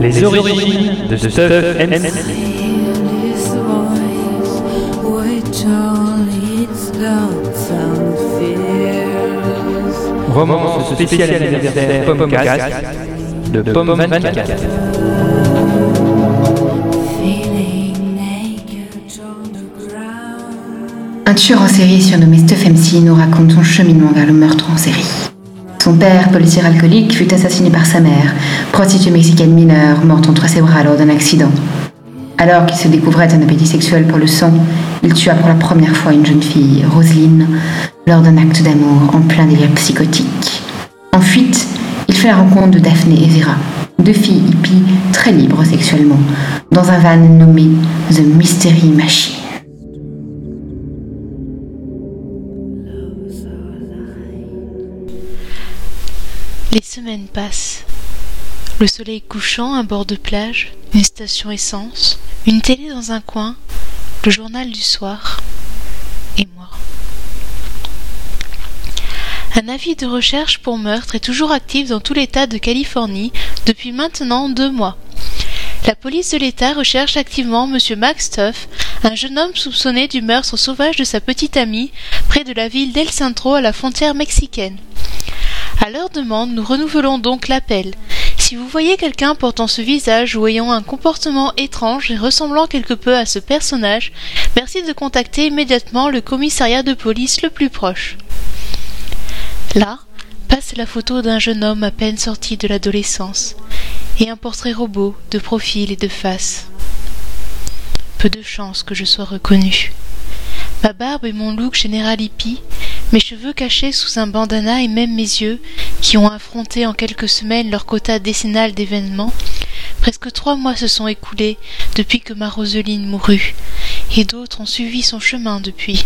Les origines de Stuff MC. Roman spécial anniversaire Pomcast de Pomme 24. Tueur en série surnommé Stuff MC nous raconte son cheminement vers le meurtre en série. Son père, policier alcoolique, fut assassiné par sa mère, prostituée mexicaine mineure, morte entre ses bras lors d'un accident. Alors qu'il se découvrait un appétit sexuel pour le sang, il tua pour la première fois une jeune fille, Roselyne, lors d'un acte d'amour en plein délire psychotique. En fuite, il fait la rencontre de Daphné et Vera, deux filles hippies très libres sexuellement, dans un van nommé The Mystery Machine. Les semaines passent. Le soleil couchant, un bord de plage, une station essence, une télé dans un coin, le journal du soir, et moi. Un avis de recherche pour meurtre est toujours actif dans tout l'État de Californie depuis maintenant deux mois. La police de l'État recherche activement M. Max Tuff, un jeune homme soupçonné du meurtre sauvage de sa petite amie près de la ville d'El Centro à la frontière mexicaine. À leur demande, nous renouvelons donc l'appel. Si vous voyez quelqu'un portant ce visage ou ayant un comportement étrange et ressemblant quelque peu à ce personnage, merci de contacter immédiatement le commissariat de police le plus proche. Là, passe la photo d'un jeune homme à peine sorti de l'adolescence, et un portrait robot de profil et de face. Peu de chance que je sois reconnu. Ma barbe et mon look général hippie, mes cheveux cachés sous un bandana et même mes yeux, qui ont affronté en quelques semaines leur quota décennal d'événements, presque trois mois se sont écoulés depuis que ma Roseline mourut, et d'autres ont suivi son chemin depuis.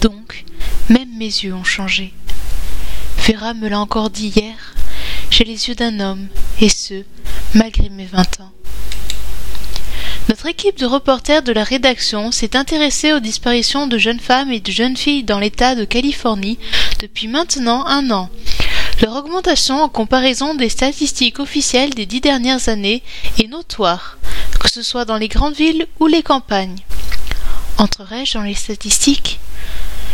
Donc, même mes yeux ont changé. Vera me l'a encore dit hier, j'ai les yeux d'un homme, et ce, malgré mes vingt ans. Notre équipe de reporters de la rédaction s'est intéressée aux disparitions de jeunes femmes et de jeunes filles dans l'État de Californie depuis maintenant un an. Leur augmentation en comparaison des statistiques officielles des dix dernières années est notoire, que ce soit dans les grandes villes ou les campagnes. Entrerai-je dans les statistiques?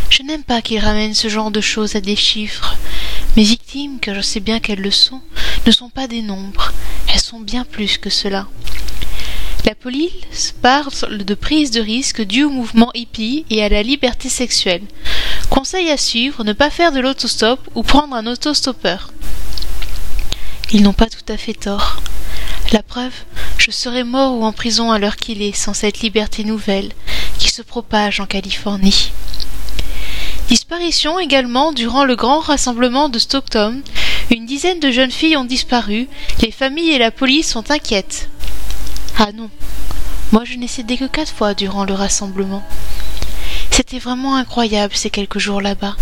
Je n'aime pas qu'ils ramènent ce genre de choses à des chiffres. Mes victimes, car je sais bien qu'elles le sont, ne sont pas des nombres, elles sont bien plus que cela. La police parle de prise de risque due au mouvement hippie et à la liberté sexuelle. Conseil à suivre, ne pas faire de l'autostop ou prendre un autostoppeur. Ils n'ont pas tout à fait tort. La preuve, je serais mort ou en prison à l'heure qu'il est sans cette liberté nouvelle qui se propage en Californie. Disparition également durant le grand rassemblement de Stockton. Une dizaine de jeunes filles ont disparu, les familles et la police sont inquiètes. Ah non, moi je n'ai cédé que quatre fois durant le rassemblement. C'était vraiment incroyable ces quelques jours là-bas.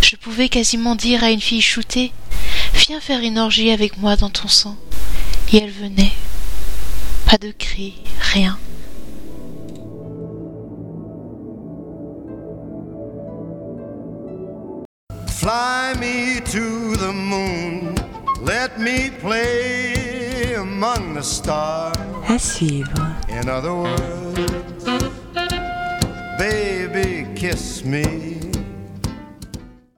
Je pouvais quasiment dire à une fille shootée Viens faire une orgie avec moi dans ton sang. Et elle venait. Pas de cris, rien. Among the stars. À suivre. In other words, baby, kiss me